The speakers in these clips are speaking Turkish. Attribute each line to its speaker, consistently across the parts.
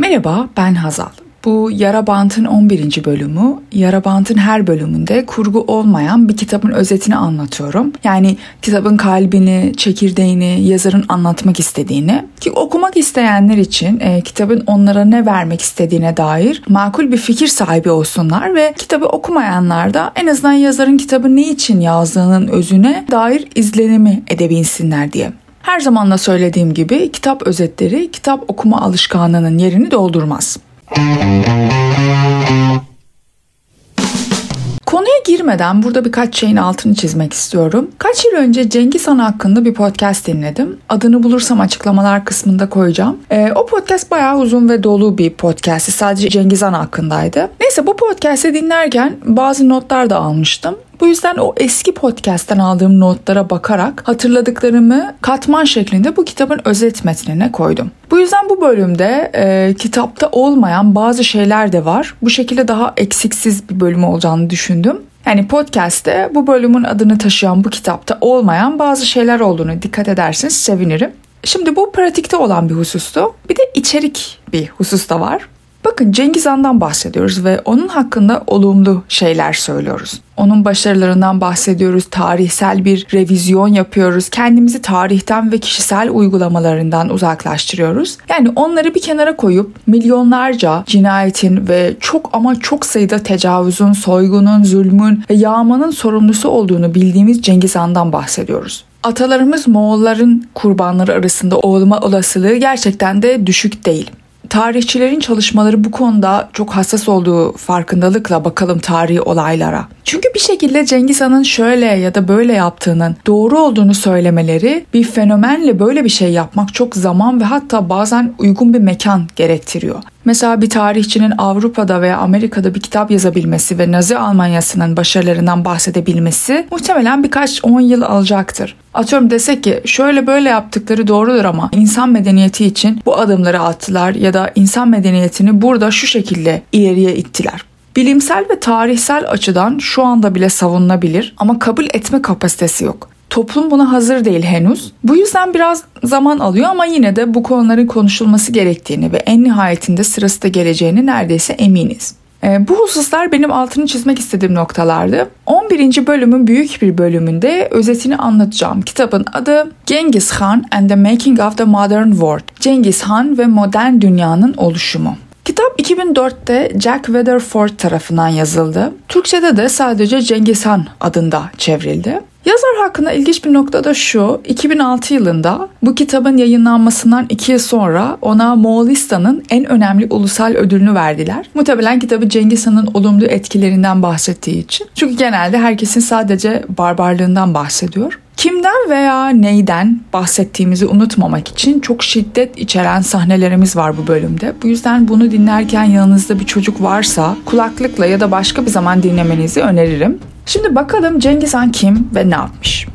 Speaker 1: Merhaba ben Hazal. Bu Yara Bant'ın 11. bölümü. Yara Bant'ın her bölümünde kurgu olmayan bir kitabın özetini anlatıyorum. Yani kitabın kalbini, çekirdeğini, yazarın anlatmak istediğini. Ki okumak isteyenler için e, kitabın onlara ne vermek istediğine dair makul bir fikir sahibi olsunlar ve kitabı okumayanlar da en azından yazarın kitabı ne için yazdığının özüne dair izlenimi edebilsinler diye. Her zaman da söylediğim gibi kitap özetleri kitap okuma alışkanlığının yerini doldurmaz. Konuya girmeden burada birkaç şeyin altını çizmek istiyorum. Kaç yıl önce Cengiz Han hakkında bir podcast dinledim. Adını bulursam açıklamalar kısmında koyacağım. E, o podcast bayağı uzun ve dolu bir podcast'i. Sadece Cengiz Han hakkındaydı. Neyse bu podcast'i dinlerken bazı notlar da almıştım. Bu yüzden o eski podcast'ten aldığım notlara bakarak hatırladıklarımı katman şeklinde bu kitabın özet metnine koydum. Bu yüzden bu bölümde e, kitapta olmayan bazı şeyler de var. Bu şekilde daha eksiksiz bir bölüm olacağını düşündüm. Yani podcast'te bu bölümün adını taşıyan bu kitapta olmayan bazı şeyler olduğunu dikkat ederseniz sevinirim. Şimdi bu pratikte olan bir husustu. Bir de içerik bir husus da var. Bakın Cengiz Han'dan bahsediyoruz ve onun hakkında olumlu şeyler söylüyoruz. Onun başarılarından bahsediyoruz, tarihsel bir revizyon yapıyoruz, kendimizi tarihten ve kişisel uygulamalarından uzaklaştırıyoruz. Yani onları bir kenara koyup milyonlarca cinayetin ve çok ama çok sayıda tecavüzün, soygunun, zulmün ve yağmanın sorumlusu olduğunu bildiğimiz Cengiz Han'dan bahsediyoruz. Atalarımız Moğolların kurbanları arasında olma olasılığı gerçekten de düşük değil tarihçilerin çalışmaları bu konuda çok hassas olduğu farkındalıkla bakalım tarihi olaylara. Çünkü bir şekilde Cengiz Han'ın şöyle ya da böyle yaptığının doğru olduğunu söylemeleri bir fenomenle böyle bir şey yapmak çok zaman ve hatta bazen uygun bir mekan gerektiriyor. Mesela bir tarihçinin Avrupa'da veya Amerika'da bir kitap yazabilmesi ve Nazi Almanyası'nın başarılarından bahsedebilmesi muhtemelen birkaç on yıl alacaktır. Atıyorum desek ki şöyle böyle yaptıkları doğrudur ama insan medeniyeti için bu adımları attılar ya da insan medeniyetini burada şu şekilde ileriye ittiler. Bilimsel ve tarihsel açıdan şu anda bile savunulabilir ama kabul etme kapasitesi yok. Toplum buna hazır değil henüz. Bu yüzden biraz zaman alıyor ama yine de bu konuların konuşulması gerektiğini ve en nihayetinde sırası da geleceğini neredeyse eminiz. E, bu hususlar benim altını çizmek istediğim noktalardı. 11. bölümün büyük bir bölümünde özetini anlatacağım. Kitabın adı Genghis Khan and the Making of the Modern World. Cengiz Han ve modern dünyanın oluşumu. Kitap 2004'te Jack Weatherford tarafından yazıldı. Türkçe'de de sadece Cengiz Han adında çevrildi. Yazar hakkında ilginç bir nokta da şu. 2006 yılında bu kitabın yayınlanmasından 2 yıl sonra ona Moğolistan'ın en önemli ulusal ödülünü verdiler. Muhtemelen kitabı Cengiz Han'ın olumlu etkilerinden bahsettiği için. Çünkü genelde herkesin sadece barbarlığından bahsediyor. Kimden veya neyden bahsettiğimizi unutmamak için çok şiddet içeren sahnelerimiz var bu bölümde. Bu yüzden bunu dinlerken yanınızda bir çocuk varsa kulaklıkla ya da başka bir zaman dinlemenizi öneririm. Şimdi bakalım Cengiz Han kim ve ne yapmış?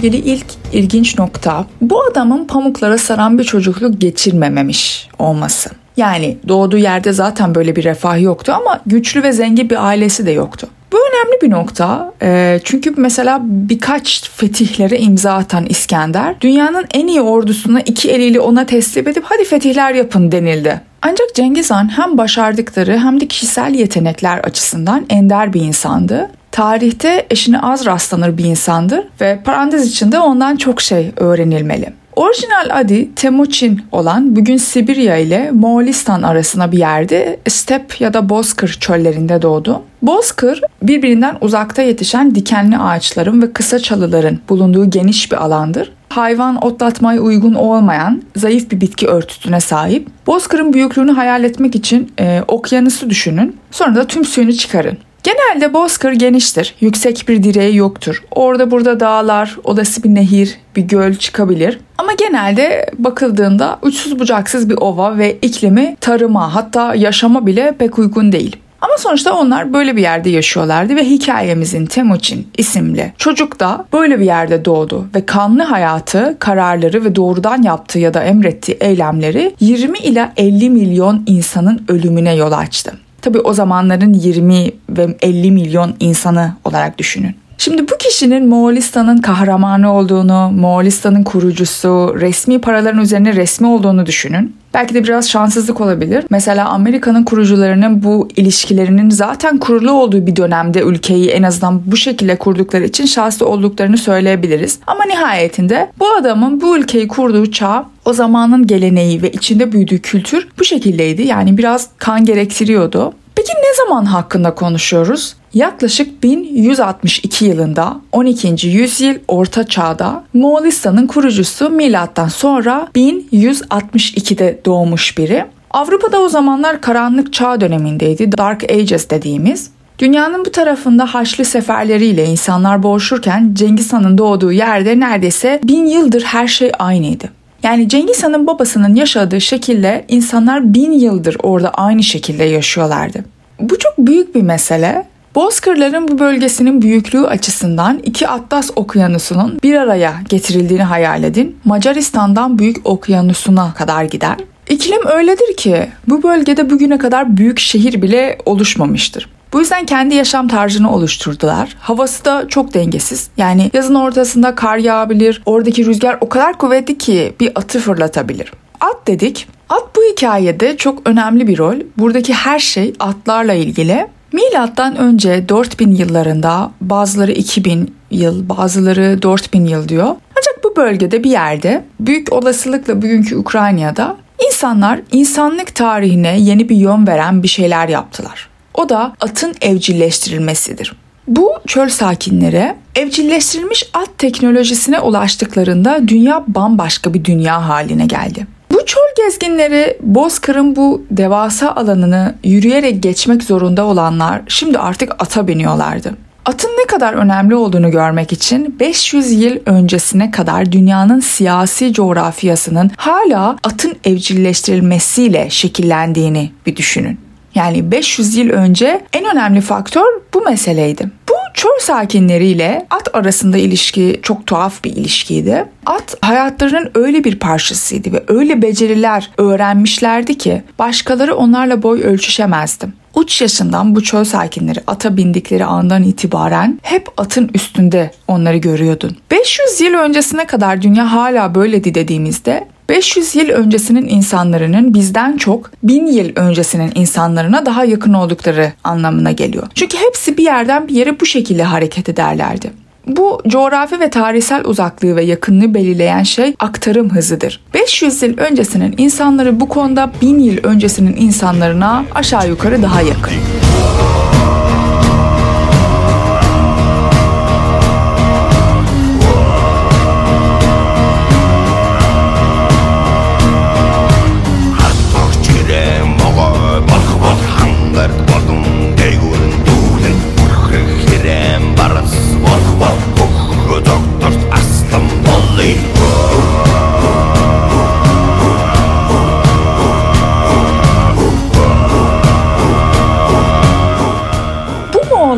Speaker 1: İlgili ilk ilginç nokta bu adamın pamuklara saran bir çocukluk geçirmememiş olması. Yani doğduğu yerde zaten böyle bir refah yoktu ama güçlü ve zengin bir ailesi de yoktu. Bu önemli bir nokta. E, çünkü mesela birkaç fetihlere imza atan İskender dünyanın en iyi ordusuna iki eliyle ona teslim edip hadi fetihler yapın denildi. Ancak Cengiz Han hem başardıkları hem de kişisel yetenekler açısından ender bir insandı tarihte eşine az rastlanır bir insandır ve parantez içinde ondan çok şey öğrenilmeli. Orijinal adı Temuçin olan bugün Sibirya ile Moğolistan arasında bir yerde step ya da bozkır çöllerinde doğdu. Bozkır birbirinden uzakta yetişen dikenli ağaçların ve kısa çalıların bulunduğu geniş bir alandır. Hayvan otlatmaya uygun olmayan zayıf bir bitki örtüsüne sahip. Bozkır'ın büyüklüğünü hayal etmek için e, okyanusu düşünün. Sonra da tüm suyunu çıkarın. Genelde bozkır geniştir. Yüksek bir direği yoktur. Orada burada dağlar, olası bir nehir, bir göl çıkabilir. Ama genelde bakıldığında uçsuz bucaksız bir ova ve iklimi tarıma hatta yaşama bile pek uygun değil. Ama sonuçta onlar böyle bir yerde yaşıyorlardı ve hikayemizin Temuçin isimli çocuk da böyle bir yerde doğdu ve kanlı hayatı, kararları ve doğrudan yaptığı ya da emrettiği eylemleri 20 ila 50 milyon insanın ölümüne yol açtı. Tabi o zamanların 20 ve 50 milyon insanı olarak düşünün. Şimdi bu kişinin Moğolistan'ın kahramanı olduğunu, Moğolistan'ın kurucusu, resmi paraların üzerine resmi olduğunu düşünün. Belki de biraz şanssızlık olabilir. Mesela Amerika'nın kurucularının bu ilişkilerinin zaten kurulu olduğu bir dönemde ülkeyi en azından bu şekilde kurdukları için şanslı olduklarını söyleyebiliriz. Ama nihayetinde bu adamın bu ülkeyi kurduğu çağ o zamanın geleneği ve içinde büyüdüğü kültür bu şekildeydi. Yani biraz kan gerektiriyordu. Peki ne zaman hakkında konuşuyoruz? Yaklaşık 1162 yılında 12. yüzyıl Orta Çağ'da Moğolistan'ın kurucusu milattan sonra 1162'de doğmuş biri. Avrupa'da o zamanlar karanlık çağ dönemindeydi. Dark Ages dediğimiz. Dünyanın bu tarafında Haçlı seferleriyle insanlar boğuşurken Cengiz Han'ın doğduğu yerde neredeyse bin yıldır her şey aynıydı. Yani Cengiz Han'ın babasının yaşadığı şekilde insanlar bin yıldır orada aynı şekilde yaşıyorlardı. Bu çok büyük bir mesele. Bozkırların bu bölgesinin büyüklüğü açısından iki Atlas okyanusunun bir araya getirildiğini hayal edin. Macaristan'dan Büyük Okyanusu'na kadar gider. İklim öyledir ki bu bölgede bugüne kadar büyük şehir bile oluşmamıştır. Bu yüzden kendi yaşam tarzını oluşturdular. Havası da çok dengesiz. Yani yazın ortasında kar yağabilir. Oradaki rüzgar o kadar kuvvetli ki bir atı fırlatabilir. At dedik. At bu hikayede çok önemli bir rol. Buradaki her şey atlarla ilgili. Milattan önce 4000 yıllarında bazıları 2000 yıl, bazıları 4000 yıl diyor. Ancak bu bölgede bir yerde büyük olasılıkla bugünkü Ukrayna'da insanlar insanlık tarihine yeni bir yön veren bir şeyler yaptılar. O da atın evcilleştirilmesidir. Bu çöl sakinleri evcilleştirilmiş at teknolojisine ulaştıklarında dünya bambaşka bir dünya haline geldi. Bu çöl gezginleri Bozkır'ın bu devasa alanını yürüyerek geçmek zorunda olanlar şimdi artık ata biniyorlardı. Atın ne kadar önemli olduğunu görmek için 500 yıl öncesine kadar dünyanın siyasi coğrafyasının hala atın evcilleştirilmesiyle şekillendiğini bir düşünün. Yani 500 yıl önce en önemli faktör bu meseleydi. Bu çöl sakinleriyle at arasında ilişki çok tuhaf bir ilişkiydi. At hayatlarının öyle bir parçasıydı ve öyle beceriler öğrenmişlerdi ki başkaları onlarla boy ölçüşemezdi. Uç yaşından bu çöl sakinleri ata bindikleri andan itibaren hep atın üstünde onları görüyordun. 500 yıl öncesine kadar dünya hala böyledi dediğimizde 500 yıl öncesinin insanların bizden çok 1000 yıl öncesinin insanlarına daha yakın oldukları anlamına geliyor. Çünkü hepsi bir yerden bir yere bu şekilde hareket ederlerdi. Bu coğrafi ve tarihsel uzaklığı ve yakınlığı belirleyen şey aktarım hızıdır. 500 yıl öncesinin insanları bu konuda 1000 yıl öncesinin insanlarına aşağı yukarı daha yakın.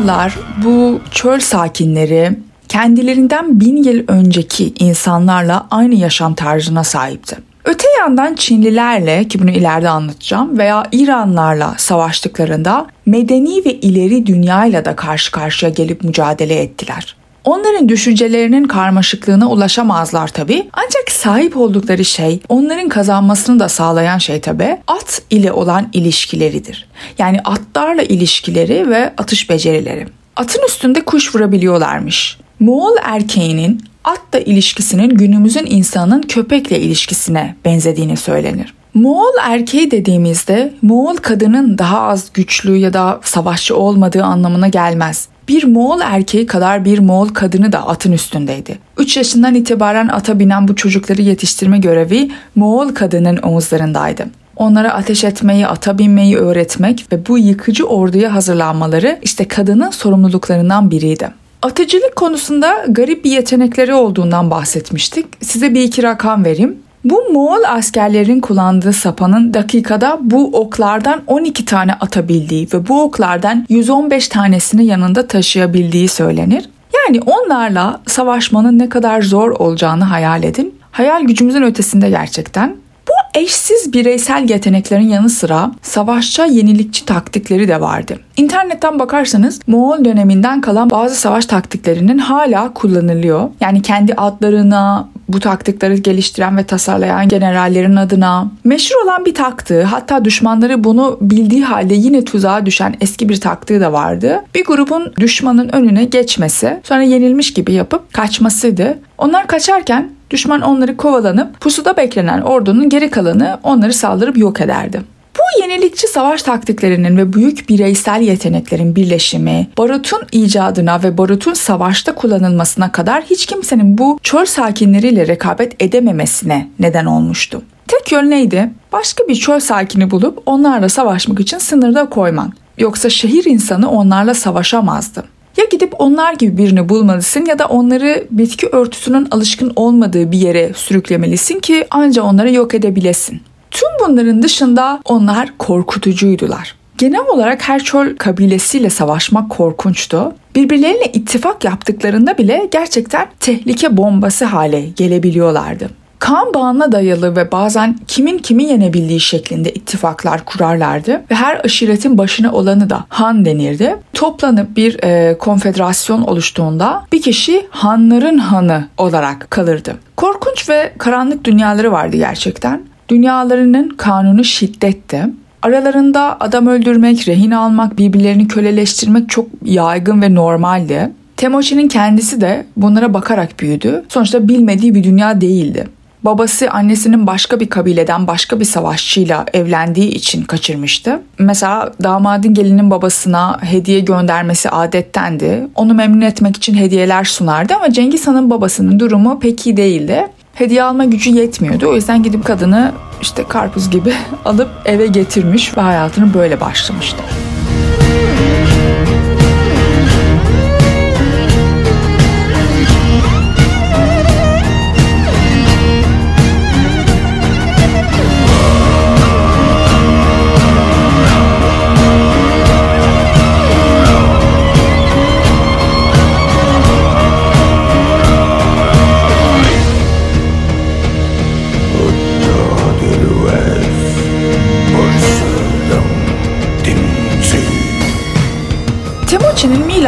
Speaker 1: Moğollar bu çöl sakinleri kendilerinden bin yıl önceki insanlarla aynı yaşam tarzına sahipti. Öte yandan Çinlilerle ki bunu ileride anlatacağım veya İranlarla savaştıklarında medeni ve ileri dünyayla da karşı karşıya gelip mücadele ettiler. Onların düşüncelerinin karmaşıklığına ulaşamazlar tabi. Ancak sahip oldukları şey, onların kazanmasını da sağlayan şey tabi at ile olan ilişkileridir. Yani atlarla ilişkileri ve atış becerileri. Atın üstünde kuş vurabiliyorlarmış. Moğol erkeğinin atla ilişkisinin günümüzün insanın köpekle ilişkisine benzediğini söylenir. Moğol erkeği dediğimizde Moğol kadının daha az güçlü ya da savaşçı olmadığı anlamına gelmez. Bir Moğol erkeği kadar bir Moğol kadını da atın üstündeydi. 3 yaşından itibaren ata binen bu çocukları yetiştirme görevi Moğol kadının omuzlarındaydı. Onlara ateş etmeyi, ata binmeyi öğretmek ve bu yıkıcı orduya hazırlanmaları işte kadının sorumluluklarından biriydi. Atıcılık konusunda garip bir yetenekleri olduğundan bahsetmiştik. Size bir iki rakam vereyim. Bu Moğol askerlerin kullandığı sapanın dakikada bu oklardan 12 tane atabildiği ve bu oklardan 115 tanesini yanında taşıyabildiği söylenir. Yani onlarla savaşmanın ne kadar zor olacağını hayal edin. Hayal gücümüzün ötesinde gerçekten. Bu eşsiz bireysel yeteneklerin yanı sıra savaşça yenilikçi taktikleri de vardı. İnternetten bakarsanız Moğol döneminden kalan bazı savaş taktiklerinin hala kullanılıyor. Yani kendi adlarına, bu taktikleri geliştiren ve tasarlayan generallerin adına. Meşhur olan bir taktığı hatta düşmanları bunu bildiği halde yine tuzağa düşen eski bir taktığı da vardı. Bir grubun düşmanın önüne geçmesi sonra yenilmiş gibi yapıp kaçmasıydı. Onlar kaçarken düşman onları kovalanıp pusuda beklenen ordunun geri kalanı onları saldırıp yok ederdi. Bu yenilikçi savaş taktiklerinin ve büyük bireysel yeteneklerin birleşimi, barutun icadına ve barutun savaşta kullanılmasına kadar hiç kimsenin bu çöl sakinleriyle rekabet edememesine neden olmuştu. Tek yol neydi? Başka bir çöl sakini bulup onlarla savaşmak için sınırda koyman. Yoksa şehir insanı onlarla savaşamazdı. Ya gidip onlar gibi birini bulmalısın ya da onları bitki örtüsünün alışkın olmadığı bir yere sürüklemelisin ki anca onları yok edebilesin. Tüm bunların dışında onlar korkutucuydular. Genel olarak her çöl kabilesiyle savaşmak korkunçtu. Birbirleriyle ittifak yaptıklarında bile gerçekten tehlike bombası hale gelebiliyorlardı. Kan bağına dayalı ve bazen kimin kimi yenebildiği şeklinde ittifaklar kurarlardı ve her aşiretin başına olanı da han denirdi. Toplanıp bir e, konfederasyon oluştuğunda bir kişi hanların hanı olarak kalırdı. Korkunç ve karanlık dünyaları vardı gerçekten. Dünyalarının kanunu şiddetti. Aralarında adam öldürmek, rehin almak, birbirlerini köleleştirmek çok yaygın ve normaldi. Temoçi'nin kendisi de bunlara bakarak büyüdü. Sonuçta bilmediği bir dünya değildi. Babası annesinin başka bir kabileden başka bir savaşçıyla evlendiği için kaçırmıştı. Mesela damadın gelinin babasına hediye göndermesi adettendi. Onu memnun etmek için hediyeler sunardı ama Cengiz Han'ın babasının durumu pek iyi değildi hediye alma gücü yetmiyordu. O yüzden gidip kadını işte karpuz gibi alıp eve getirmiş ve hayatını böyle başlamıştı.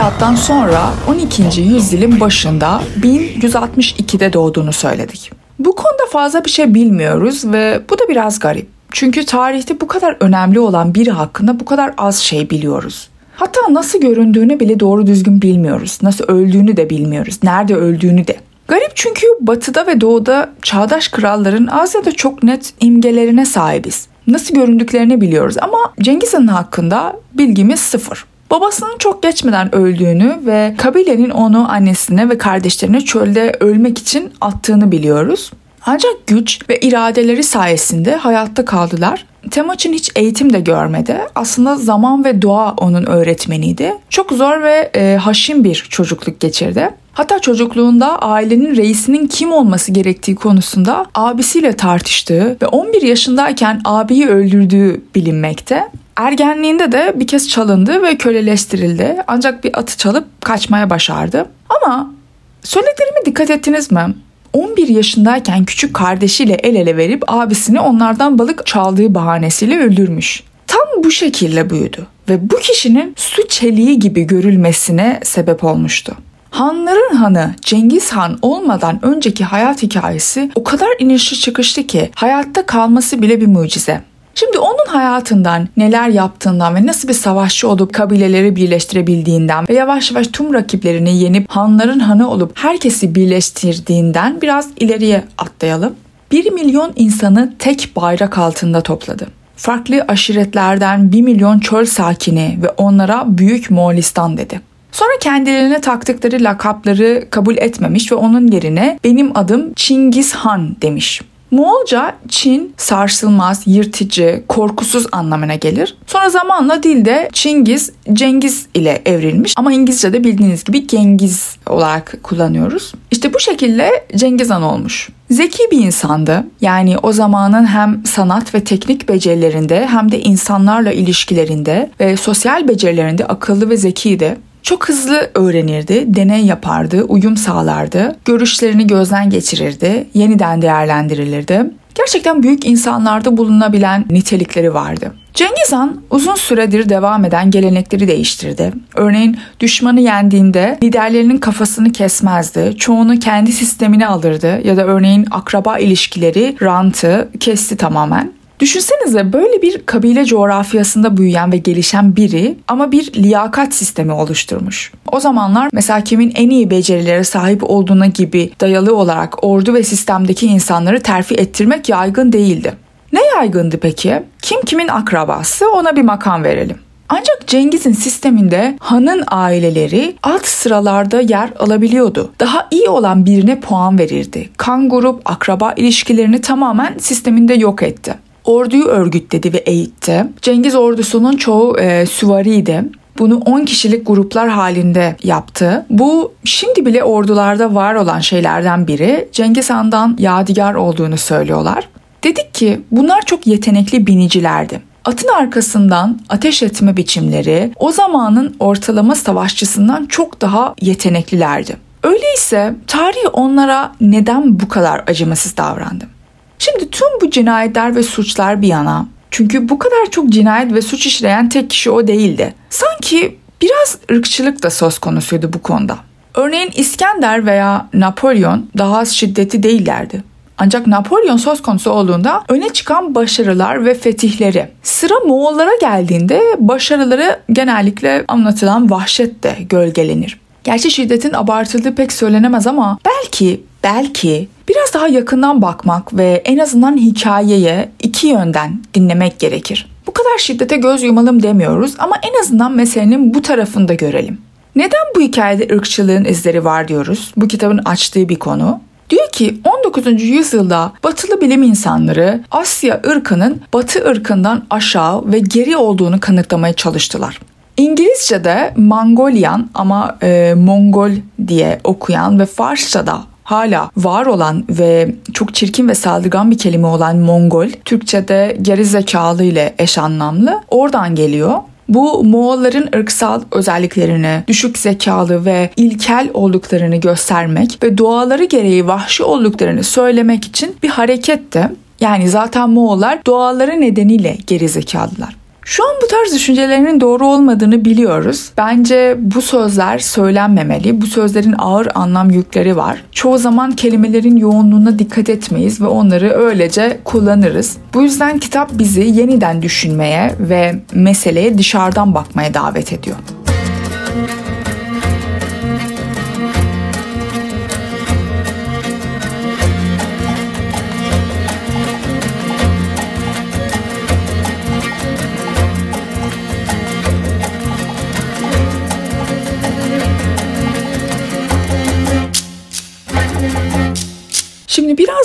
Speaker 1: Milattan sonra 12. yüzyılın başında 1162'de doğduğunu söyledik. Bu konuda fazla bir şey bilmiyoruz ve bu da biraz garip. Çünkü tarihte bu kadar önemli olan biri hakkında bu kadar az şey biliyoruz. Hatta nasıl göründüğünü bile doğru düzgün bilmiyoruz. Nasıl öldüğünü de bilmiyoruz. Nerede öldüğünü de. Garip çünkü batıda ve doğuda çağdaş kralların az ya da çok net imgelerine sahibiz. Nasıl göründüklerini biliyoruz ama Cengiz Han hakkında bilgimiz sıfır. Babasının çok geçmeden öldüğünü ve kabilenin onu annesine ve kardeşlerine çölde ölmek için attığını biliyoruz. Ancak güç ve iradeleri sayesinde hayatta kaldılar. Temoçin hiç eğitim de görmedi. Aslında zaman ve doğa onun öğretmeniydi. Çok zor ve e, haşin bir çocukluk geçirdi. Hatta çocukluğunda ailenin reisinin kim olması gerektiği konusunda abisiyle tartıştığı ve 11 yaşındayken abiyi öldürdüğü bilinmekte. Ergenliğinde de bir kez çalındı ve köleleştirildi. Ancak bir atı çalıp kaçmaya başardı. Ama söylediklerime dikkat ettiniz mi? 11 yaşındayken küçük kardeşiyle el ele verip abisini onlardan balık çaldığı bahanesiyle öldürmüş. Tam bu şekilde büyüdü ve bu kişinin su çeliği gibi görülmesine sebep olmuştu. Hanların hanı Cengiz Han olmadan önceki hayat hikayesi o kadar inişli çıkışlı ki hayatta kalması bile bir mucize. Şimdi onun hayatından, neler yaptığından ve nasıl bir savaşçı olup kabileleri birleştirebildiğinden ve yavaş yavaş tüm rakiplerini yenip hanların hanı olup herkesi birleştirdiğinden biraz ileriye atlayalım. 1 milyon insanı tek bayrak altında topladı. Farklı aşiretlerden 1 milyon çöl sakini ve onlara Büyük Moğolistan dedi. Sonra kendilerine taktıkları lakapları kabul etmemiş ve onun yerine benim adım Çingiz Han demiş. Moğolca Çin sarsılmaz, yırtıcı, korkusuz anlamına gelir. Sonra zamanla dilde Çingiz, Cengiz ile evrilmiş ama İngilizce'de bildiğiniz gibi Gengiz olarak kullanıyoruz. İşte bu şekilde Cengiz Han olmuş. Zeki bir insandı. Yani o zamanın hem sanat ve teknik becerilerinde hem de insanlarla ilişkilerinde ve sosyal becerilerinde akıllı ve zekiydi. Çok hızlı öğrenirdi, deney yapardı, uyum sağlardı, görüşlerini gözden geçirirdi, yeniden değerlendirilirdi. Gerçekten büyük insanlarda bulunabilen nitelikleri vardı. Cengiz Han uzun süredir devam eden gelenekleri değiştirdi. Örneğin düşmanı yendiğinde liderlerinin kafasını kesmezdi. Çoğunu kendi sistemine alırdı ya da örneğin akraba ilişkileri, rantı kesti tamamen. Düşünsenize böyle bir kabile coğrafyasında büyüyen ve gelişen biri ama bir liyakat sistemi oluşturmuş. O zamanlar mesela kimin en iyi becerilere sahip olduğuna gibi dayalı olarak ordu ve sistemdeki insanları terfi ettirmek yaygın değildi. Ne yaygındı peki? Kim kimin akrabası ona bir makam verelim. Ancak Cengiz'in sisteminde hanın aileleri alt sıralarda yer alabiliyordu. Daha iyi olan birine puan verirdi. Kan grup, akraba ilişkilerini tamamen sisteminde yok etti orduyu örgütledi ve eğitti. Cengiz ordusunun çoğu e, süvariydi. Bunu 10 kişilik gruplar halinde yaptı. Bu şimdi bile ordularda var olan şeylerden biri. Cengiz Han'dan yadigar olduğunu söylüyorlar. Dedik ki bunlar çok yetenekli binicilerdi. Atın arkasından ateş etme biçimleri o zamanın ortalama savaşçısından çok daha yeteneklilerdi. Öyleyse tarih onlara neden bu kadar acımasız davrandı? Şimdi tüm bu cinayetler ve suçlar bir yana. Çünkü bu kadar çok cinayet ve suç işleyen tek kişi o değildi. Sanki biraz ırkçılık da söz konusuydu bu konuda. Örneğin İskender veya Napolyon daha az şiddeti değillerdi. Ancak Napolyon söz konusu olduğunda öne çıkan başarılar ve fetihleri. Sıra Moğollara geldiğinde başarıları genellikle anlatılan vahşetle gölgelenir. Gerçi şiddetin abartıldığı pek söylenemez ama belki belki biraz daha yakından bakmak ve en azından hikayeye iki yönden dinlemek gerekir. Bu kadar şiddete göz yumalım demiyoruz ama en azından meselenin bu tarafını da görelim. Neden bu hikayede ırkçılığın izleri var diyoruz? Bu kitabın açtığı bir konu. Diyor ki 19. yüzyılda batılı bilim insanları Asya ırkının batı ırkından aşağı ve geri olduğunu kanıtlamaya çalıştılar. İngilizce'de Mongolian ama e, Mongol diye okuyan ve Farsça'da hala var olan ve çok çirkin ve saldırgan bir kelime olan Mongol, Türkçe'de geri zekalı ile eş anlamlı. Oradan geliyor. Bu Moğolların ırksal özelliklerini, düşük zekalı ve ilkel olduklarını göstermek ve doğaları gereği vahşi olduklarını söylemek için bir hareketti. Yani zaten Moğollar doğaları nedeniyle geri zekalılar. Şu an bu tarz düşüncelerinin doğru olmadığını biliyoruz. Bence bu sözler söylenmemeli. Bu sözlerin ağır anlam yükleri var. Çoğu zaman kelimelerin yoğunluğuna dikkat etmeyiz ve onları öylece kullanırız. Bu yüzden kitap bizi yeniden düşünmeye ve meseleye dışarıdan bakmaya davet ediyor. Şimdi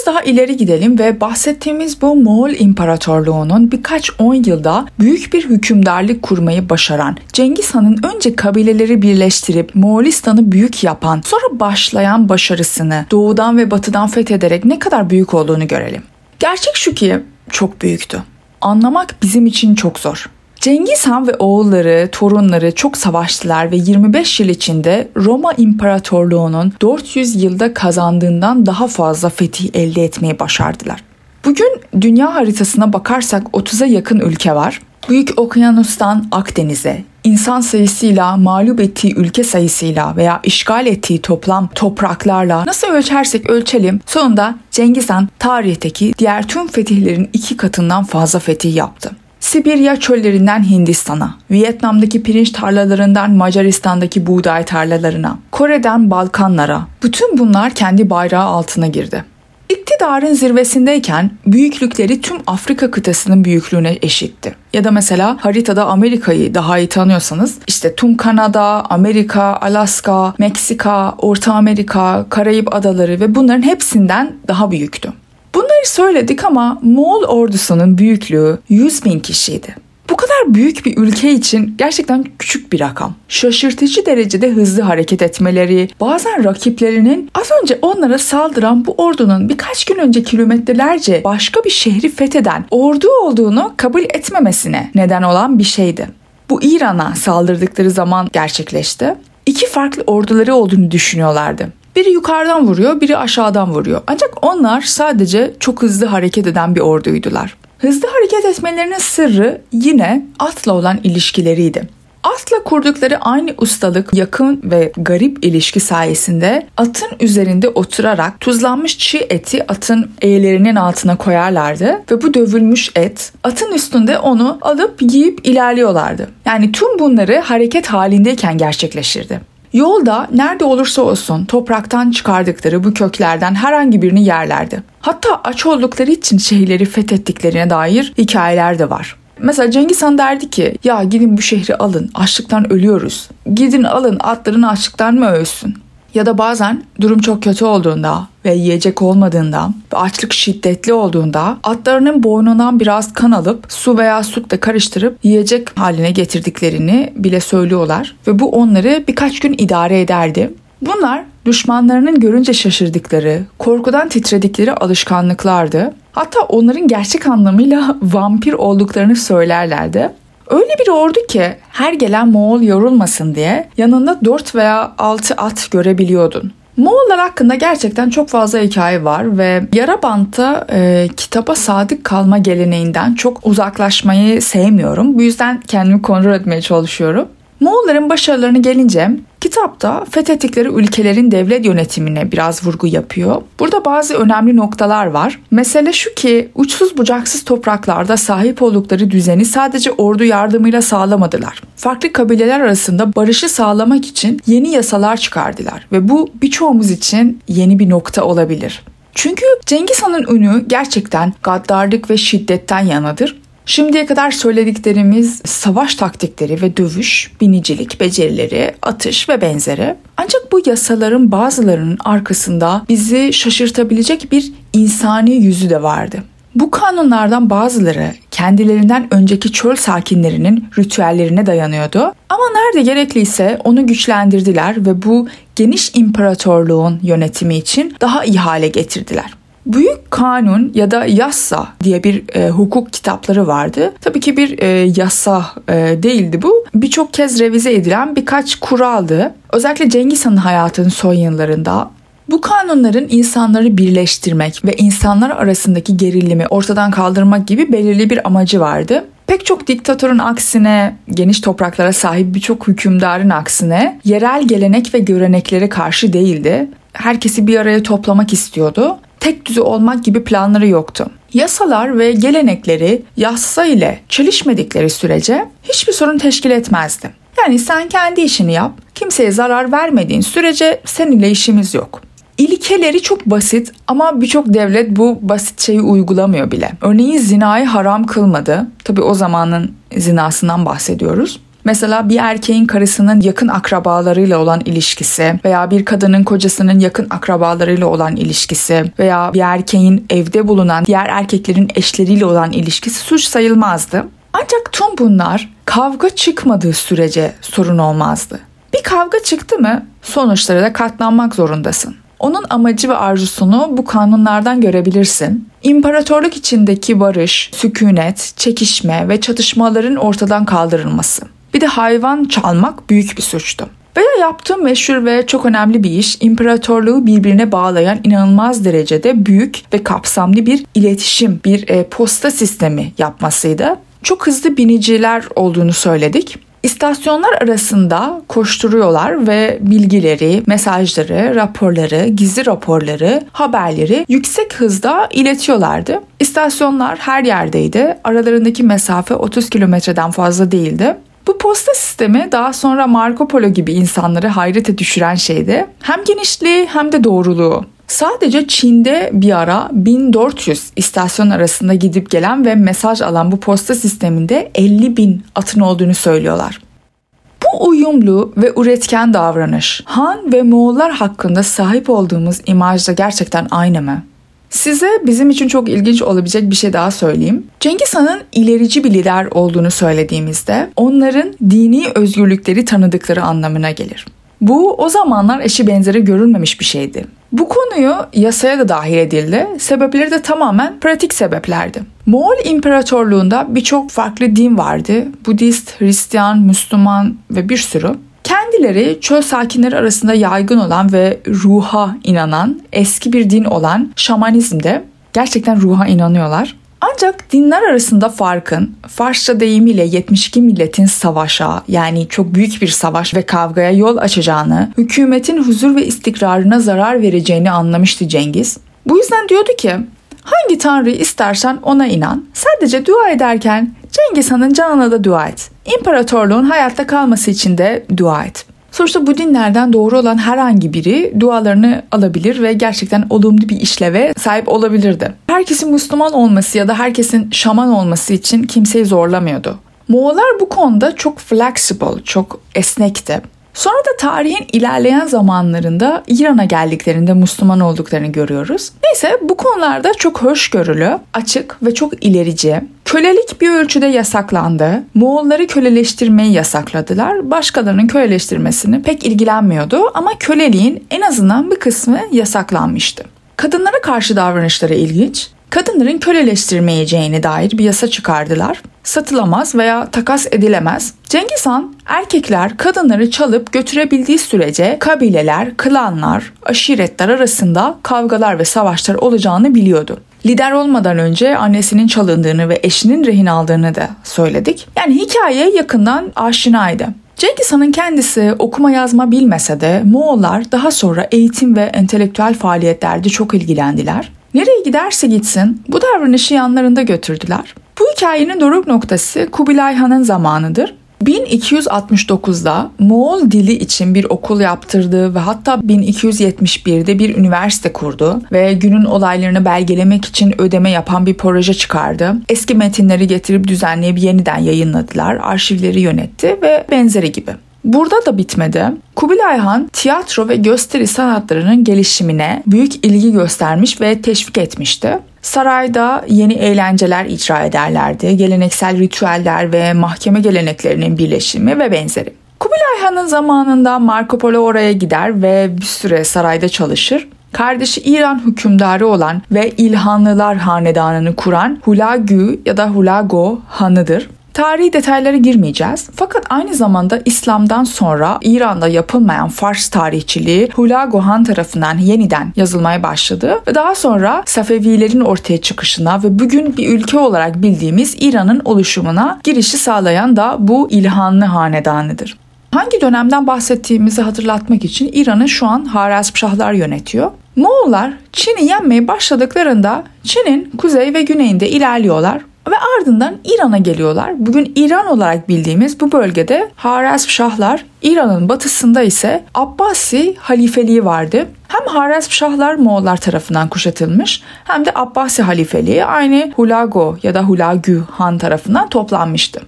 Speaker 1: biraz daha ileri gidelim ve bahsettiğimiz bu Moğol İmparatorluğu'nun birkaç on yılda büyük bir hükümdarlık kurmayı başaran Cengiz Han'ın önce kabileleri birleştirip Moğolistan'ı büyük yapan sonra başlayan başarısını doğudan ve batıdan fethederek ne kadar büyük olduğunu görelim. Gerçek şu ki çok büyüktü. Anlamak bizim için çok zor. Cengiz Han ve oğulları, torunları çok savaştılar ve 25 yıl içinde Roma İmparatorluğu'nun 400 yılda kazandığından daha fazla fetih elde etmeyi başardılar. Bugün dünya haritasına bakarsak 30'a yakın ülke var. Büyük Okyanus'tan Akdeniz'e, insan sayısıyla, mağlup ettiği ülke sayısıyla veya işgal ettiği toplam topraklarla nasıl ölçersek ölçelim sonunda Cengiz Han tarihteki diğer tüm fetihlerin iki katından fazla fetih yaptı. Sibirya çöllerinden Hindistan'a, Vietnam'daki pirinç tarlalarından Macaristan'daki buğday tarlalarına, Kore'den Balkanlara, bütün bunlar kendi bayrağı altına girdi. İktidarın zirvesindeyken büyüklükleri tüm Afrika kıtasının büyüklüğüne eşitti. Ya da mesela haritada Amerika'yı daha iyi tanıyorsanız işte tüm Kanada, Amerika, Alaska, Meksika, Orta Amerika, Karayip adaları ve bunların hepsinden daha büyüktü. Bunları söyledik ama Moğol ordusunun büyüklüğü 100 bin kişiydi. Bu kadar büyük bir ülke için gerçekten küçük bir rakam. Şaşırtıcı derecede hızlı hareket etmeleri, bazen rakiplerinin az önce onlara saldıran bu ordunun birkaç gün önce kilometrelerce başka bir şehri fetheden ordu olduğunu kabul etmemesine neden olan bir şeydi. Bu İran'a saldırdıkları zaman gerçekleşti. İki farklı orduları olduğunu düşünüyorlardı. Biri yukarıdan vuruyor, biri aşağıdan vuruyor. Ancak onlar sadece çok hızlı hareket eden bir orduydular. Hızlı hareket etmelerinin sırrı yine atla olan ilişkileriydi. Atla kurdukları aynı ustalık, yakın ve garip ilişki sayesinde atın üzerinde oturarak tuzlanmış çiğ eti atın eğlerinin altına koyarlardı ve bu dövülmüş et atın üstünde onu alıp yiyip ilerliyorlardı. Yani tüm bunları hareket halindeyken gerçekleşirdi. Yolda nerede olursa olsun topraktan çıkardıkları bu köklerden herhangi birini yerlerdi. Hatta aç oldukları için şehirleri fethettiklerine dair hikayeler de var. Mesela Cengiz Han derdi ki ya gidin bu şehri alın açlıktan ölüyoruz. Gidin alın atların açlıktan mı ölsün? Ya da bazen durum çok kötü olduğunda ve yiyecek olmadığında ve açlık şiddetli olduğunda atlarının boynundan biraz kan alıp su veya sütle karıştırıp yiyecek haline getirdiklerini bile söylüyorlar ve bu onları birkaç gün idare ederdi. Bunlar düşmanlarının görünce şaşırdıkları, korkudan titredikleri alışkanlıklardı. Hatta onların gerçek anlamıyla vampir olduklarını söylerlerdi. Öyle bir ordu ki her gelen Moğol yorulmasın diye yanında 4 veya 6 at görebiliyordun. Moğollar hakkında gerçekten çok fazla hikaye var ve Yarabant'ta e, kitaba sadık kalma geleneğinden çok uzaklaşmayı sevmiyorum. Bu yüzden kendimi kontrol etmeye çalışıyorum. Moğolların başarılarını gelince kitapta fethettikleri ülkelerin devlet yönetimine biraz vurgu yapıyor. Burada bazı önemli noktalar var. Mesele şu ki uçsuz bucaksız topraklarda sahip oldukları düzeni sadece ordu yardımıyla sağlamadılar. Farklı kabileler arasında barışı sağlamak için yeni yasalar çıkardılar ve bu birçoğumuz için yeni bir nokta olabilir. Çünkü Cengiz Han'ın ünü gerçekten gaddarlık ve şiddetten yanadır Şimdiye kadar söylediklerimiz savaş taktikleri ve dövüş, binicilik becerileri, atış ve benzeri. Ancak bu yasaların bazılarının arkasında bizi şaşırtabilecek bir insani yüzü de vardı. Bu kanunlardan bazıları kendilerinden önceki çöl sakinlerinin ritüellerine dayanıyordu. Ama nerede gerekliyse onu güçlendirdiler ve bu geniş imparatorluğun yönetimi için daha iyi hale getirdiler. Büyük Kanun ya da Yassa diye bir e, hukuk kitapları vardı. Tabii ki bir e, yasa e, değildi bu. Birçok kez revize edilen birkaç kuraldı. Özellikle Cengiz Han'ın hayatının son yıllarında bu kanunların insanları birleştirmek ve insanlar arasındaki gerilimi ortadan kaldırmak gibi belirli bir amacı vardı. Pek çok diktatörün aksine, geniş topraklara sahip birçok hükümdarın aksine yerel gelenek ve göreneklere karşı değildi. Herkesi bir araya toplamak istiyordu tek düze olmak gibi planları yoktu. Yasalar ve gelenekleri yassa ile çelişmedikleri sürece hiçbir sorun teşkil etmezdi. Yani sen kendi işini yap, kimseye zarar vermediğin sürece seninle işimiz yok. İlkeleri çok basit ama birçok devlet bu basit şeyi uygulamıyor bile. Örneğin zinayı haram kılmadı. Tabi o zamanın zinasından bahsediyoruz. Mesela bir erkeğin karısının yakın akrabalarıyla olan ilişkisi veya bir kadının kocasının yakın akrabalarıyla olan ilişkisi veya bir erkeğin evde bulunan diğer erkeklerin eşleriyle olan ilişkisi suç sayılmazdı. Ancak tüm bunlar kavga çıkmadığı sürece sorun olmazdı. Bir kavga çıktı mı sonuçlara da katlanmak zorundasın. Onun amacı ve arzusunu bu kanunlardan görebilirsin. İmparatorluk içindeki barış, sükunet, çekişme ve çatışmaların ortadan kaldırılması. Bir de hayvan çalmak büyük bir suçtu. Veya yaptığım meşhur ve çok önemli bir iş imparatorluğu birbirine bağlayan inanılmaz derecede büyük ve kapsamlı bir iletişim, bir e, posta sistemi yapmasıydı. Çok hızlı biniciler olduğunu söyledik. İstasyonlar arasında koşturuyorlar ve bilgileri, mesajları, raporları, gizli raporları, haberleri yüksek hızda iletiyorlardı. İstasyonlar her yerdeydi. Aralarındaki mesafe 30 kilometreden fazla değildi. Posta sistemi daha sonra Marco Polo gibi insanları hayrete düşüren şeydi. Hem genişliği hem de doğruluğu. Sadece Çin'de bir ara 1400 istasyon arasında gidip gelen ve mesaj alan bu posta sisteminde 50 bin atın olduğunu söylüyorlar. Bu uyumlu ve üretken davranış Han ve Moğollar hakkında sahip olduğumuz imajla gerçekten aynı mı? Size bizim için çok ilginç olabilecek bir şey daha söyleyeyim. Cengiz Han'ın ilerici bir lider olduğunu söylediğimizde onların dini özgürlükleri tanıdıkları anlamına gelir. Bu o zamanlar eşi benzeri görülmemiş bir şeydi. Bu konuyu yasaya da dahil edildi. Sebepleri de tamamen pratik sebeplerdi. Moğol İmparatorluğunda birçok farklı din vardı. Budist, Hristiyan, Müslüman ve bir sürü. Kendileri çöl sakinleri arasında yaygın olan ve ruha inanan eski bir din olan şamanizmde gerçekten ruha inanıyorlar. Ancak dinler arasında farkın Farsça deyimiyle 72 milletin savaşa yani çok büyük bir savaş ve kavgaya yol açacağını, hükümetin huzur ve istikrarına zarar vereceğini anlamıştı Cengiz. Bu yüzden diyordu ki hangi tanrıyı istersen ona inan. Sadece dua ederken Cengiz Han'ın canına da dua et. İmparatorluğun hayatta kalması için de dua et. Sonuçta bu dinlerden doğru olan herhangi biri dualarını alabilir ve gerçekten olumlu bir işleve sahip olabilirdi. Herkesin Müslüman olması ya da herkesin şaman olması için kimseyi zorlamıyordu. Moğollar bu konuda çok flexible, çok esnekti. Sonra da tarihin ilerleyen zamanlarında İran'a geldiklerinde Müslüman olduklarını görüyoruz. Neyse bu konularda çok hoşgörülü, açık ve çok ilerici. Kölelik bir ölçüde yasaklandı. Moğolları köleleştirmeyi yasakladılar. Başkalarının köleleştirmesini pek ilgilenmiyordu ama köleliğin en azından bir kısmı yasaklanmıştı. Kadınlara karşı davranışları ilginç. Kadınların köleleştirmeyeceğine dair bir yasa çıkardılar. Satılamaz veya takas edilemez. Cengiz Han erkekler kadınları çalıp götürebildiği sürece kabileler, klanlar, aşiretler arasında kavgalar ve savaşlar olacağını biliyordu. Lider olmadan önce annesinin çalındığını ve eşinin rehin aldığını da söyledik. Yani hikaye yakından aşinaydı. Cengiz Han'ın kendisi okuma yazma bilmese de Moğollar daha sonra eğitim ve entelektüel faaliyetlerde çok ilgilendiler. Nereye giderse gitsin bu davranışı yanlarında götürdüler. Bu hikayenin doruk noktası Kubilay Han'ın zamanıdır. 1269'da Moğol dili için bir okul yaptırdı ve hatta 1271'de bir üniversite kurdu ve günün olaylarını belgelemek için ödeme yapan bir proje çıkardı. Eski metinleri getirip düzenleyip yeniden yayınladılar, arşivleri yönetti ve benzeri gibi. Burada da bitmedi. Kubilay Han tiyatro ve gösteri sanatlarının gelişimine büyük ilgi göstermiş ve teşvik etmişti. Sarayda yeni eğlenceler icra ederlerdi. Geleneksel ritüeller ve mahkeme geleneklerinin birleşimi ve benzeri. Kubilay Han'ın zamanında Marco Polo oraya gider ve bir süre sarayda çalışır. Kardeşi İran hükümdarı olan ve İlhanlılar hanedanını kuran Hulagü ya da Hulago Hanıdır. Tarihi detaylara girmeyeceğiz. Fakat aynı zamanda İslam'dan sonra İran'da yapılmayan Fars tarihçiliği Hulagu Han tarafından yeniden yazılmaya başladı ve daha sonra Safevilerin ortaya çıkışına ve bugün bir ülke olarak bildiğimiz İran'ın oluşumuna girişi sağlayan da bu İlhanlı hanedanıdır. Hangi dönemden bahsettiğimizi hatırlatmak için İran'ı şu an Harazmşahlar yönetiyor. Moğollar Çin'i yenmeye başladıklarında Çin'in kuzey ve güneyinde ilerliyorlar ve ardından İran'a geliyorlar. Bugün İran olarak bildiğimiz bu bölgede Harazmşahlar, İran'ın batısında ise Abbasi halifeliği vardı. Hem Harazmşahlar Moğollar tarafından kuşatılmış hem de Abbasi halifeliği aynı Hulago ya da Hulagü Han tarafından toplanmıştı.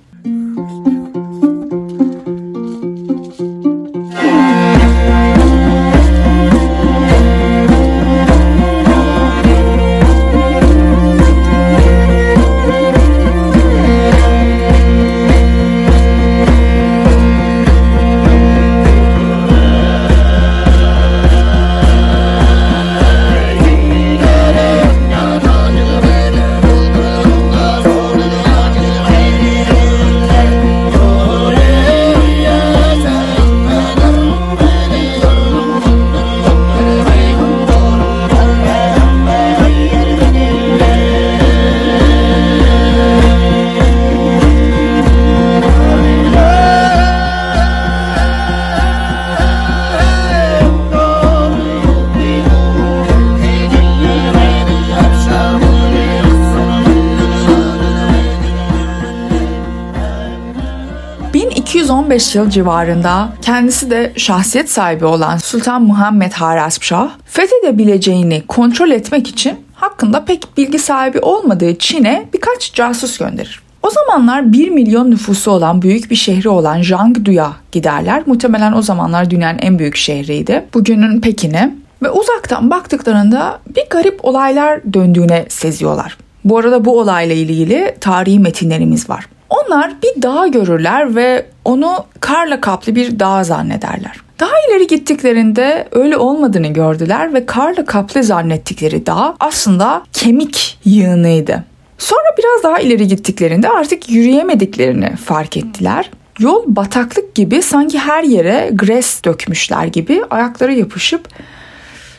Speaker 1: 715 yıl civarında kendisi de şahsiyet sahibi olan Sultan Muhammed Harazmşah fethedebileceğini kontrol etmek için hakkında pek bilgi sahibi olmadığı Çin'e birkaç casus gönderir. O zamanlar 1 milyon nüfusu olan büyük bir şehri olan Jiangdu'ya giderler. Muhtemelen o zamanlar dünyanın en büyük şehriydi. Bugünün Pekin'i. Ve uzaktan baktıklarında bir garip olaylar döndüğüne seziyorlar. Bu arada bu olayla ilgili tarihi metinlerimiz var. Onlar bir dağ görürler ve onu karla kaplı bir dağ zannederler. Daha ileri gittiklerinde öyle olmadığını gördüler ve karla kaplı zannettikleri dağ aslında kemik yığınıydı. Sonra biraz daha ileri gittiklerinde artık yürüyemediklerini fark ettiler. Yol bataklık gibi sanki her yere gres dökmüşler gibi ayakları yapışıp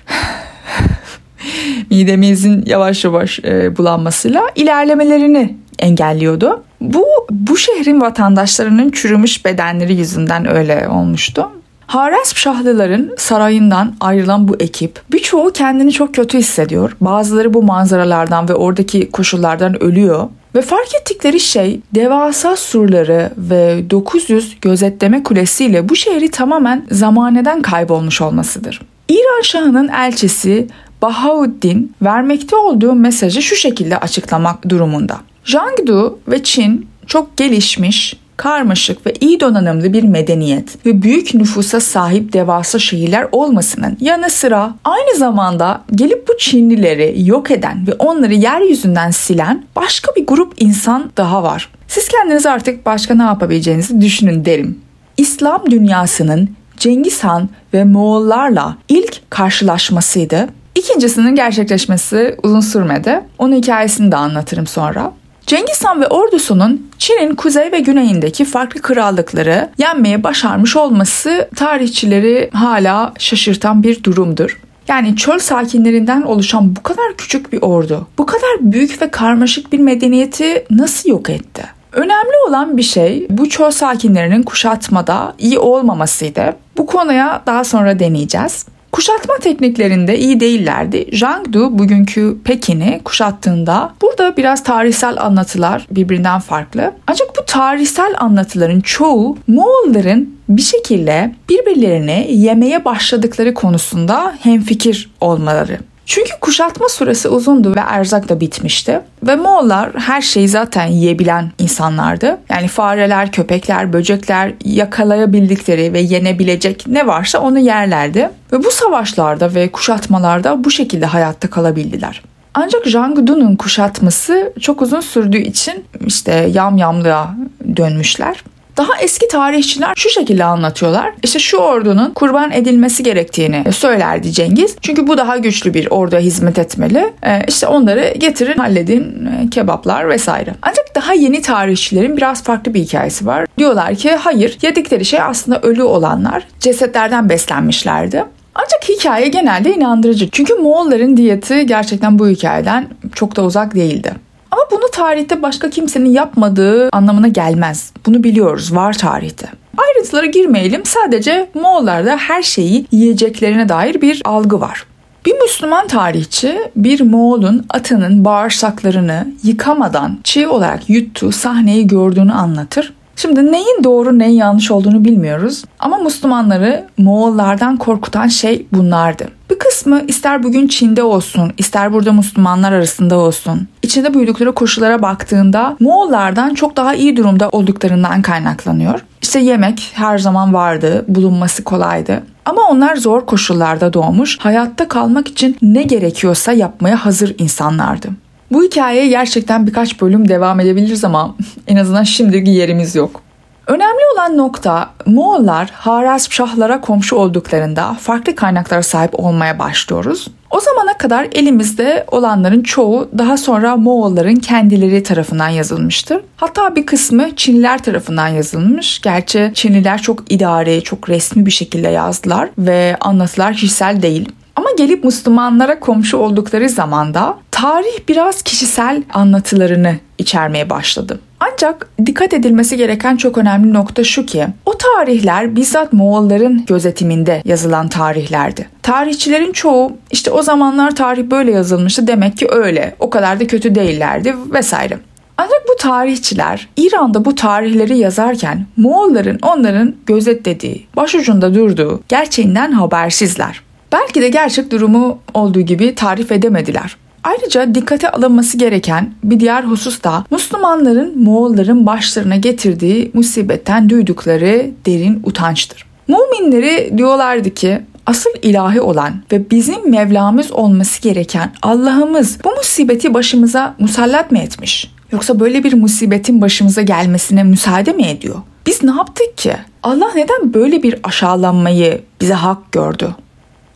Speaker 1: midemizin yavaş yavaş e, bulanmasıyla ilerlemelerini engelliyordu. Bu bu şehrin vatandaşlarının çürümüş bedenleri yüzünden öyle olmuştu. Haresp Şahlıların sarayından ayrılan bu ekip birçoğu kendini çok kötü hissediyor. Bazıları bu manzaralardan ve oradaki koşullardan ölüyor. Ve fark ettikleri şey devasa surları ve 900 gözetleme kulesiyle bu şehri tamamen zamaneden kaybolmuş olmasıdır. İran Şahı'nın elçisi Bahauddin vermekte olduğu mesajı şu şekilde açıklamak durumunda. Jiangdu ve Çin çok gelişmiş, karmaşık ve iyi donanımlı bir medeniyet ve büyük nüfusa sahip devasa şehirler olmasının yanı sıra aynı zamanda gelip bu Çinlileri yok eden ve onları yeryüzünden silen başka bir grup insan daha var. Siz kendiniz artık başka ne yapabileceğinizi düşünün derim. İslam dünyasının Cengiz Han ve Moğollarla ilk karşılaşmasıydı. İkincisinin gerçekleşmesi uzun sürmedi. Onun hikayesini de anlatırım sonra. Cengiz Han ve ordusunun Çin'in kuzey ve güneyindeki farklı krallıkları yenmeye başarmış olması tarihçileri hala şaşırtan bir durumdur. Yani çöl sakinlerinden oluşan bu kadar küçük bir ordu, bu kadar büyük ve karmaşık bir medeniyeti nasıl yok etti? Önemli olan bir şey bu çöl sakinlerinin kuşatmada iyi olmamasıydı. Bu konuya daha sonra deneyeceğiz. Kuşatma tekniklerinde iyi değillerdi. Jiangdu bugünkü Pekin'i kuşattığında burada biraz tarihsel anlatılar birbirinden farklı. Ancak bu tarihsel anlatıların çoğu Moğolların bir şekilde birbirlerini yemeye başladıkları konusunda hemfikir olmaları. Çünkü kuşatma süresi uzundu ve erzak da bitmişti. Ve Moğollar her şeyi zaten yiyebilen insanlardı. Yani fareler, köpekler, böcekler yakalayabildikleri ve yenebilecek ne varsa onu yerlerdi. Ve bu savaşlarda ve kuşatmalarda bu şekilde hayatta kalabildiler. Ancak Jangdu'nun kuşatması çok uzun sürdüğü için işte yamyamlığa dönmüşler. Daha eski tarihçiler şu şekilde anlatıyorlar. İşte şu ordunun kurban edilmesi gerektiğini söylerdi Cengiz. Çünkü bu daha güçlü bir orduya hizmet etmeli. Ee, işte onları getirin, halledin, e, kebaplar vesaire. Ancak daha yeni tarihçilerin biraz farklı bir hikayesi var. Diyorlar ki hayır, yedikleri şey aslında ölü olanlar. Cesetlerden beslenmişlerdi. Ancak hikaye genelde inandırıcı. Çünkü Moğolların diyeti gerçekten bu hikayeden çok da uzak değildi. Ama bunu tarihte başka kimsenin yapmadığı anlamına gelmez. Bunu biliyoruz, var tarihte. Ayrıntılara girmeyelim. Sadece Moğollarda her şeyi yiyeceklerine dair bir algı var. Bir Müslüman tarihçi bir Moğol'un atının bağırsaklarını yıkamadan çiğ olarak yuttuğu sahneyi gördüğünü anlatır. Şimdi neyin doğru neyin yanlış olduğunu bilmiyoruz ama Müslümanları Moğollardan korkutan şey bunlardı. Bir kısmı ister bugün Çin'de olsun, ister burada Müslümanlar arasında olsun, içinde büyüdükleri koşullara baktığında Moğollardan çok daha iyi durumda olduklarından kaynaklanıyor. İşte yemek her zaman vardı, bulunması kolaydı. Ama onlar zor koşullarda doğmuş, hayatta kalmak için ne gerekiyorsa yapmaya hazır insanlardı. Bu hikayeye gerçekten birkaç bölüm devam edebiliriz ama en azından şimdiki yerimiz yok. Önemli olan nokta Moğollar Harazmşahlara komşu olduklarında farklı kaynaklara sahip olmaya başlıyoruz. O zamana kadar elimizde olanların çoğu daha sonra Moğolların kendileri tarafından yazılmıştır. Hatta bir kısmı Çinliler tarafından yazılmış. Gerçi Çinliler çok idari, çok resmi bir şekilde yazdılar ve anlatılar kişisel değil. Ama gelip Müslümanlara komşu oldukları zamanda tarih biraz kişisel anlatılarını içermeye başladı. Ancak dikkat edilmesi gereken çok önemli nokta şu ki o tarihler bizzat Moğolların gözetiminde yazılan tarihlerdi. Tarihçilerin çoğu işte o zamanlar tarih böyle yazılmıştı demek ki öyle o kadar da kötü değillerdi vesaire. Ancak bu tarihçiler İran'da bu tarihleri yazarken Moğolların onların gözetlediği, başucunda durduğu gerçeğinden habersizler. Belki de gerçek durumu olduğu gibi tarif edemediler. Ayrıca dikkate alınması gereken bir diğer husus da Müslümanların Moğolların başlarına getirdiği musibetten duydukları derin utançtır. Müminleri diyorlardı ki asıl ilahi olan ve bizim Mevlamız olması gereken Allah'ımız bu musibeti başımıza musallat mı etmiş? Yoksa böyle bir musibetin başımıza gelmesine müsaade mi ediyor? Biz ne yaptık ki? Allah neden böyle bir aşağılanmayı bize hak gördü?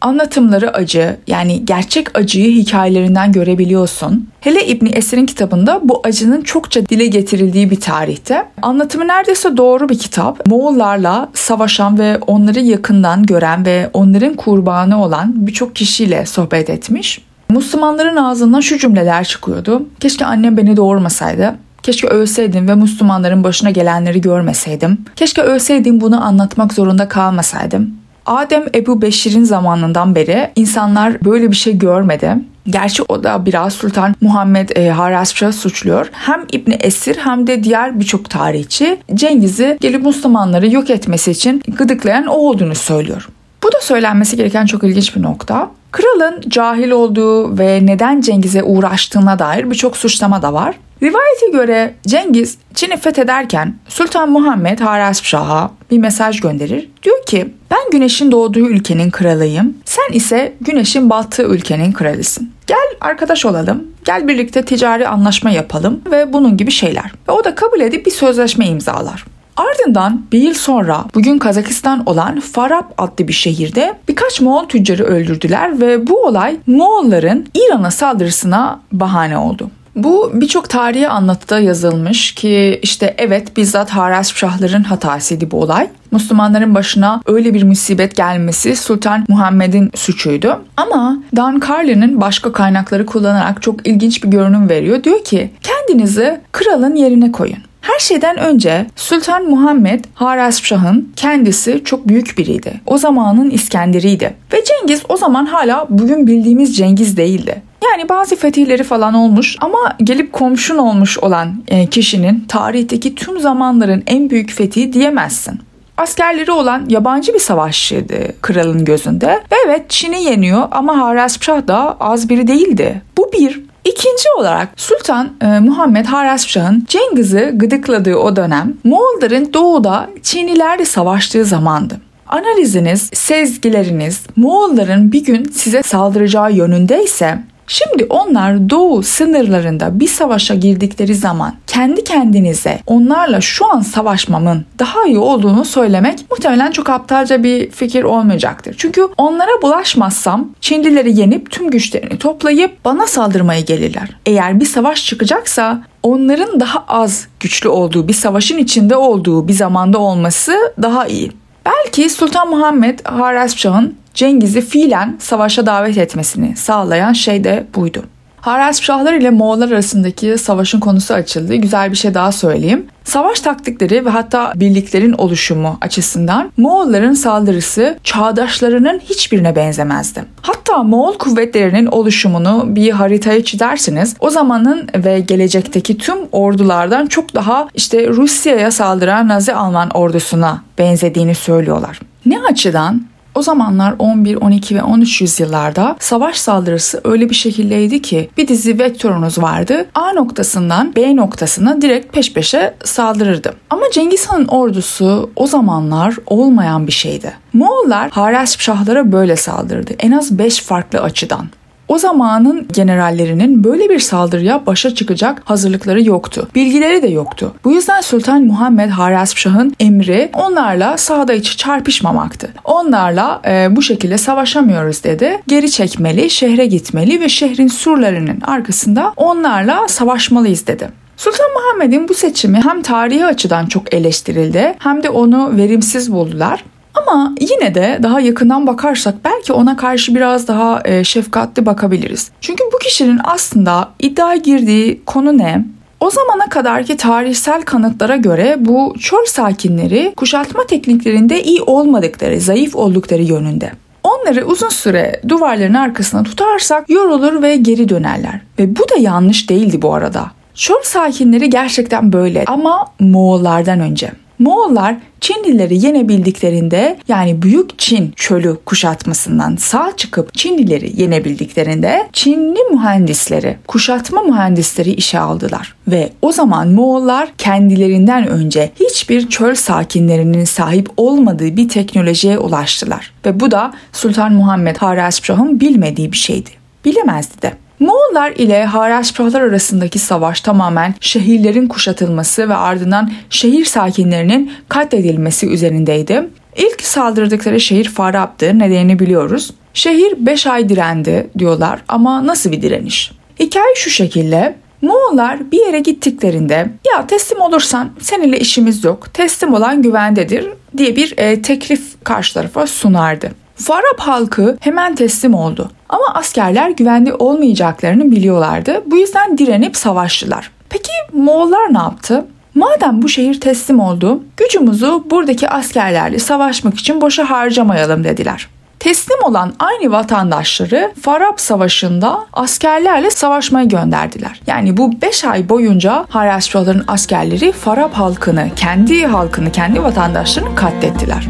Speaker 1: Anlatımları acı yani gerçek acıyı hikayelerinden görebiliyorsun. Hele İbni Esir'in kitabında bu acının çokça dile getirildiği bir tarihte. Anlatımı neredeyse doğru bir kitap. Moğollarla savaşan ve onları yakından gören ve onların kurbanı olan birçok kişiyle sohbet etmiş. Müslümanların ağzından şu cümleler çıkıyordu. Keşke annem beni doğurmasaydı. Keşke ölseydim ve Müslümanların başına gelenleri görmeseydim. Keşke ölseydim bunu anlatmak zorunda kalmasaydım. Adem Ebu Beşir'in zamanından beri insanlar böyle bir şey görmedi. Gerçi o da biraz Sultan Muhammed e, Harazmşah'ı suçluyor. Hem İbni Esir hem de diğer birçok tarihçi Cengiz'i gelip Müslümanları yok etmesi için gıdıklayan o olduğunu söylüyor. Bu da söylenmesi gereken çok ilginç bir nokta. Kralın cahil olduğu ve neden Cengiz'e uğraştığına dair birçok suçlama da var. Rivayete göre Cengiz Çin'i fethederken Sultan Muhammed Harazmşah'a bir mesaj gönderir. Diyor ki ben güneşin doğduğu ülkenin kralıyım. Sen ise güneşin battığı ülkenin kralısın. Gel arkadaş olalım. Gel birlikte ticari anlaşma yapalım ve bunun gibi şeyler. Ve o da kabul edip bir sözleşme imzalar. Ardından bir yıl sonra bugün Kazakistan olan Farab adlı bir şehirde birkaç Moğol tüccarı öldürdüler ve bu olay Moğolların İran'a saldırısına bahane oldu. Bu birçok tarihi anlatıda yazılmış ki işte evet bizzat Harazmşahların hatasıydı bu olay. Müslümanların başına öyle bir musibet gelmesi Sultan Muhammed'in suçuydu. Ama Dan Carlin'in başka kaynakları kullanarak çok ilginç bir görünüm veriyor. Diyor ki kendinizi kralın yerine koyun. Her şeyden önce Sultan Muhammed Harazmşah'ın kendisi çok büyük biriydi. O zamanın İskenderiydi. Ve Cengiz o zaman hala bugün bildiğimiz Cengiz değildi. Yani bazı fetihleri falan olmuş ama gelip komşun olmuş olan e, kişinin tarihteki tüm zamanların en büyük fethi diyemezsin. Askerleri olan yabancı bir savaşçıydı kralın gözünde. Ve evet Çin'i yeniyor ama Harazmşah da az biri değildi. Bu bir. İkinci olarak Sultan e, Muhammed Harazmşah'ın Cengiz'i gıdıkladığı o dönem Moğolların doğuda Çinlilerle savaştığı zamandı. Analiziniz, sezgileriniz Moğolların bir gün size saldıracağı yönündeyse Şimdi onlar doğu sınırlarında bir savaşa girdikleri zaman kendi kendinize onlarla şu an savaşmamın daha iyi olduğunu söylemek muhtemelen çok aptalca bir fikir olmayacaktır. Çünkü onlara bulaşmazsam Çinlileri yenip tüm güçlerini toplayıp bana saldırmaya gelirler. Eğer bir savaş çıkacaksa onların daha az güçlü olduğu bir savaşın içinde olduğu bir zamanda olması daha iyi. Belki Sultan Muhammed Harazmşah'ın Cengiz'i fiilen savaşa davet etmesini sağlayan şey de buydu. Harazmşahlar ile Moğollar arasındaki savaşın konusu açıldı. Güzel bir şey daha söyleyeyim. Savaş taktikleri ve hatta birliklerin oluşumu açısından Moğolların saldırısı çağdaşlarının hiçbirine benzemezdi. Hatta Moğol kuvvetlerinin oluşumunu bir haritaya çizersiniz. O zamanın ve gelecekteki tüm ordulardan çok daha işte Rusya'ya saldıran Nazi Alman ordusuna benzediğini söylüyorlar. Ne açıdan? O zamanlar 11, 12 ve 13 yüzyıllarda savaş saldırısı öyle bir şekildeydi ki bir dizi vektörünüz vardı. A noktasından B noktasına direkt peş peşe saldırırdı. Ama Cengiz Han'ın ordusu o zamanlar olmayan bir şeydi. Moğollar Harazmşahlara böyle saldırdı. En az 5 farklı açıdan. O zamanın generallerinin böyle bir saldırıya başa çıkacak hazırlıkları yoktu. Bilgileri de yoktu. Bu yüzden Sultan Muhammed Harazmşah'ın emri onlarla sahada içi çarpışmamaktı. Onlarla e, bu şekilde savaşamıyoruz dedi. Geri çekmeli, şehre gitmeli ve şehrin surlarının arkasında onlarla savaşmalıyız dedi. Sultan Muhammed'in bu seçimi hem tarihi açıdan çok eleştirildi hem de onu verimsiz buldular. Ama yine de daha yakından bakarsak belki ona karşı biraz daha e, şefkatli bakabiliriz. Çünkü bu kişinin aslında iddia girdiği konu ne? O zamana kadarki tarihsel kanıtlara göre bu çöl sakinleri kuşatma tekniklerinde iyi olmadıkları, zayıf oldukları yönünde. Onları uzun süre duvarların arkasına tutarsak yorulur ve geri dönerler. Ve bu da yanlış değildi bu arada. Çöl sakinleri gerçekten böyle ama Moğollardan önce. Moğollar Çinlileri yenebildiklerinde yani Büyük Çin çölü kuşatmasından sağ çıkıp Çinlileri yenebildiklerinde Çinli mühendisleri, kuşatma mühendisleri işe aldılar. Ve o zaman Moğollar kendilerinden önce hiçbir çöl sakinlerinin sahip olmadığı bir teknolojiye ulaştılar. Ve bu da Sultan Muhammed Harazmşah'ın bilmediği bir şeydi. Bilemezdi de. Moğollar ile Haraşprahlar arasındaki savaş tamamen şehirlerin kuşatılması ve ardından şehir sakinlerinin katledilmesi üzerindeydi. İlk saldırdıkları şehir Farab'dı. Nedenini biliyoruz. Şehir 5 ay direndi diyorlar ama nasıl bir direniş? Hikaye şu şekilde. Moğollar bir yere gittiklerinde ya teslim olursan seninle işimiz yok, teslim olan güvendedir diye bir e, teklif karşı tarafa sunardı. Farab halkı hemen teslim oldu. Ama askerler güvende olmayacaklarını biliyorlardı. Bu yüzden direnip savaştılar. Peki Moğollar ne yaptı? Madem bu şehir teslim oldu, gücümüzü buradaki askerlerle savaşmak için boşa harcamayalım dediler. Teslim olan aynı vatandaşları Farab Savaşı'nda askerlerle savaşmaya gönderdiler. Yani bu 5 ay boyunca Haraştraların askerleri Farab halkını, kendi halkını, kendi vatandaşlarını katlettiler.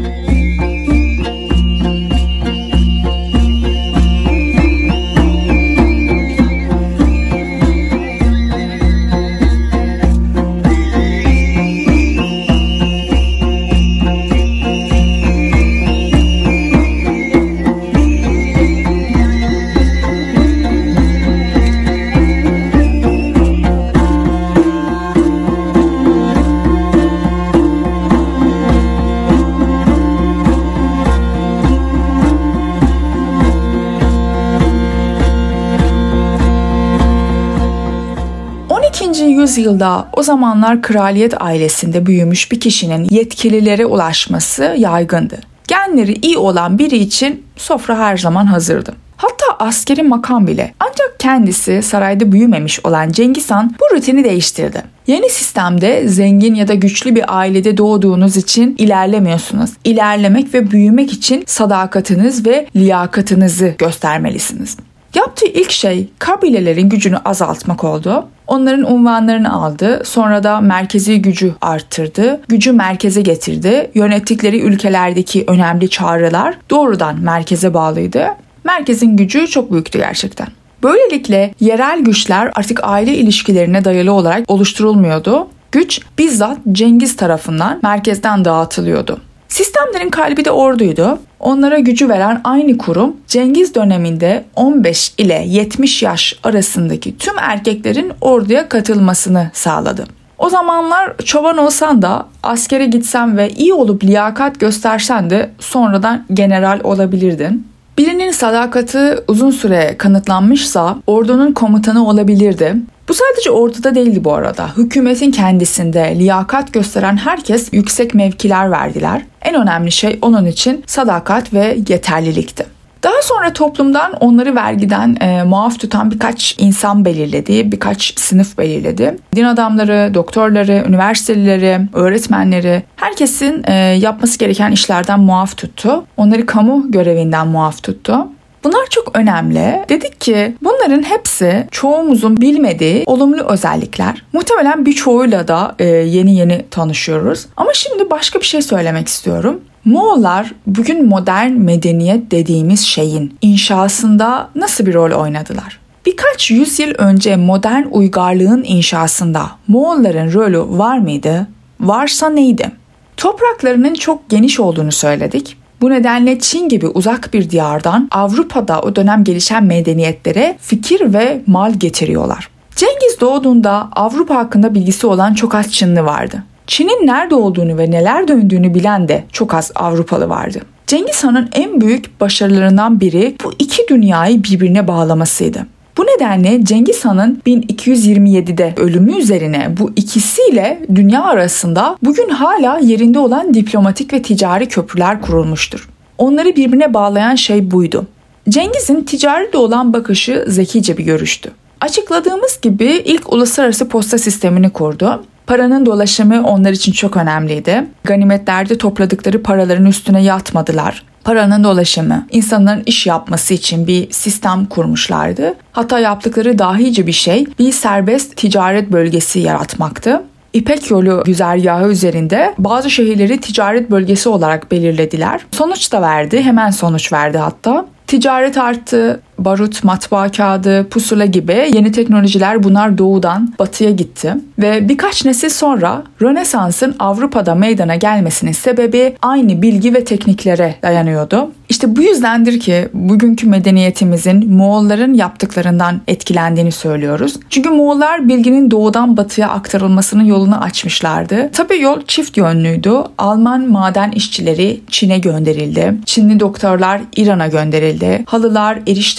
Speaker 1: 12. yüzyılda o zamanlar kraliyet ailesinde büyümüş bir kişinin yetkililere ulaşması yaygındı. Genleri iyi olan biri için sofra her zaman hazırdı. Hatta askeri makam bile. Ancak kendisi sarayda büyümemiş olan Cengiz Han bu rutini değiştirdi. Yeni sistemde zengin ya da güçlü bir ailede doğduğunuz için ilerlemiyorsunuz. İlerlemek ve büyümek için sadakatiniz ve liyakatınızı göstermelisiniz. Yaptığı ilk şey kabilelerin gücünü azaltmak oldu. Onların unvanlarını aldı. Sonra da merkezi gücü arttırdı. Gücü merkeze getirdi. Yönettikleri ülkelerdeki önemli çağrılar doğrudan merkeze bağlıydı. Merkezin gücü çok büyüktü gerçekten. Böylelikle yerel güçler artık aile ilişkilerine dayalı olarak oluşturulmuyordu. Güç bizzat Cengiz tarafından merkezden dağıtılıyordu. Sistemlerin kalbi de orduydu. Onlara gücü veren aynı kurum Cengiz döneminde 15 ile 70 yaş arasındaki tüm erkeklerin orduya katılmasını sağladı. O zamanlar çoban olsan da askere gitsen ve iyi olup liyakat göstersen de sonradan general olabilirdin. Birinin sadakati uzun süre kanıtlanmışsa ordunun komutanı olabilirdi. Bu sadece orduda değildi bu arada. Hükümetin kendisinde liyakat gösteren herkes yüksek mevkiler verdiler. En önemli şey onun için sadakat ve yeterlilikti. Daha sonra toplumdan onları vergiden e, muaf tutan birkaç insan belirledi, birkaç sınıf belirledi. Din adamları, doktorları, üniversitelileri, öğretmenleri herkesin e, yapması gereken işlerden muaf tuttu. Onları kamu görevinden muaf tuttu. Bunlar çok önemli. Dedik ki bunların hepsi çoğumuzun bilmediği olumlu özellikler. Muhtemelen birçoğuyla da e, yeni yeni tanışıyoruz. Ama şimdi başka bir şey söylemek istiyorum. Moğollar bugün modern medeniyet dediğimiz şeyin inşasında nasıl bir rol oynadılar? Birkaç yüzyıl önce modern uygarlığın inşasında Moğolların rolü var mıydı? Varsa neydi? Topraklarının çok geniş olduğunu söyledik. Bu nedenle Çin gibi uzak bir diyardan Avrupa'da o dönem gelişen medeniyetlere fikir ve mal getiriyorlar. Cengiz doğduğunda Avrupa hakkında bilgisi olan çok az Çinli vardı. Çin'in nerede olduğunu ve neler döndüğünü bilen de çok az Avrupalı vardı. Cengiz Han'ın en büyük başarılarından biri bu iki dünyayı birbirine bağlamasıydı. Bu nedenle Cengiz Han'ın 1227'de ölümü üzerine bu ikisiyle dünya arasında bugün hala yerinde olan diplomatik ve ticari köprüler kurulmuştur. Onları birbirine bağlayan şey buydu. Cengiz'in ticarete olan bakışı zekice bir görüştü. Açıkladığımız gibi ilk uluslararası posta sistemini kurdu. Paranın dolaşımı onlar için çok önemliydi. Ganimetlerde topladıkları paraların üstüne yatmadılar. Paranın dolaşımı, insanların iş yapması için bir sistem kurmuşlardı. Hatta yaptıkları dahice bir şey bir serbest ticaret bölgesi yaratmaktı. İpek yolu güzergahı üzerinde bazı şehirleri ticaret bölgesi olarak belirlediler. Sonuç da verdi, hemen sonuç verdi hatta. Ticaret arttı, barut, matbaa kağıdı, pusula gibi yeni teknolojiler bunlar doğudan batıya gitti. Ve birkaç nesil sonra Rönesans'ın Avrupa'da meydana gelmesinin sebebi aynı bilgi ve tekniklere dayanıyordu. İşte bu yüzdendir ki bugünkü medeniyetimizin Moğolların yaptıklarından etkilendiğini söylüyoruz. Çünkü Moğollar bilginin doğudan batıya aktarılmasının yolunu açmışlardı. Tabi yol çift yönlüydü. Alman maden işçileri Çin'e gönderildi. Çinli doktorlar İran'a gönderildi. Halılar,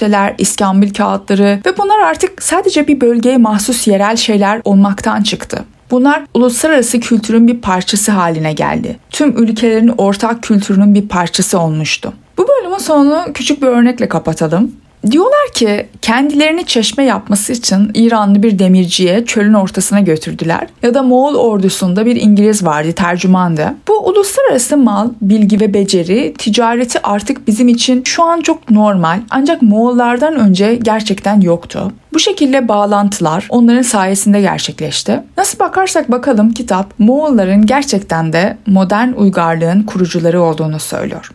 Speaker 1: erişteler, iskambil kağıtları ve bunlar artık sadece bir bölgeye mahsus yerel şeyler olmaktan çıktı. Bunlar uluslararası kültürün bir parçası haline geldi. Tüm ülkelerin ortak kültürünün bir parçası olmuştu. Bu bölümün sonunu küçük bir örnekle kapatalım. Diyorlar ki kendilerini çeşme yapması için İranlı bir demirciye çölün ortasına götürdüler. Ya da Moğol ordusunda bir İngiliz vardı, tercümandı. Bu uluslararası mal, bilgi ve beceri, ticareti artık bizim için şu an çok normal. Ancak Moğollardan önce gerçekten yoktu. Bu şekilde bağlantılar onların sayesinde gerçekleşti. Nasıl bakarsak bakalım kitap Moğolların gerçekten de modern uygarlığın kurucuları olduğunu söylüyor.